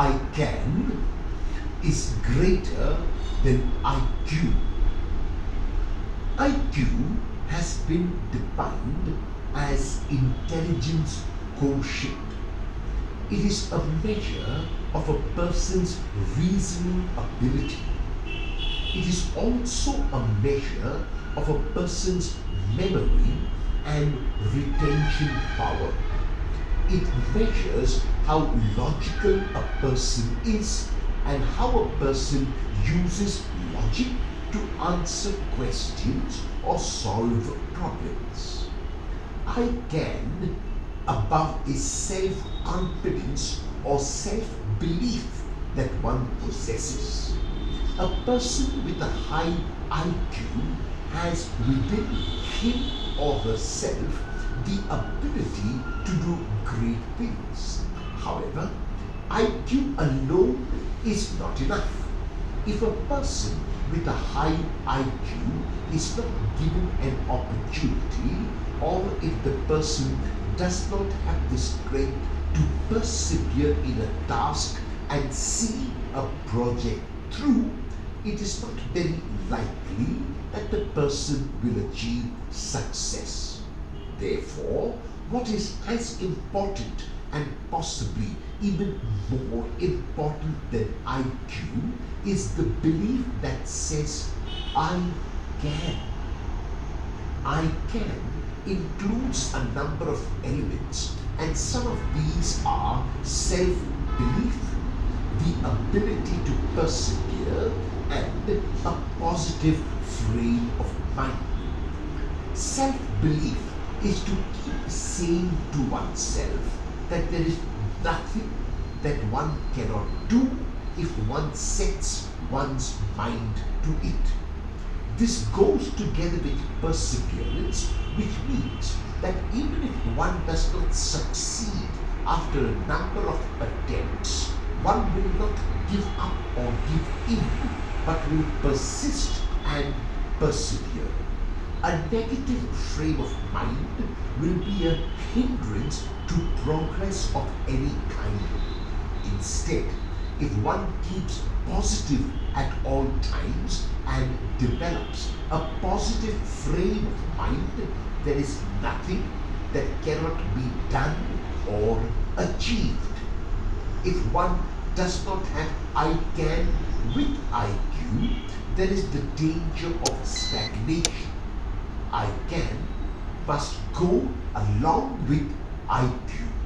I can is greater than IQ. IQ has been defined as intelligence quotient. It is a measure of a person's reasoning ability. It is also a measure of a person's memory and retention power. It measures how logical a person is and how a person uses logic to answer questions or solve problems. I can above is self-confidence or self-belief that one possesses. A person with a high IQ has within him or herself the ability to do great things. However, IQ alone is not enough. If a person with a high IQ is not given an opportunity or if the person does not have the strength to persevere in a task and see a project through, it is not very likely that the person will achieve success. Therefore, what is as important and possibly even more important than IQ is the belief that says, I can. I can includes a number of elements and some of these are self-belief, the ability to persevere and a positive frame of mind. Self-belief is to keep saying to oneself that there is nothing that one cannot do if one sets one's mind to it. This goes together with perseverance, which means that even if one does not succeed after a number of attempts, one will not give up or give in, but will persist and persevere. A negative frame of mind will be a hindrance to progress of any kind. Instead, if one keeps positive at all times and develops a positive frame of mind, there is nothing that cannot be done or achieved. If one does not have I can with IQ, there is the danger of stagnation. I can must go along with IQ.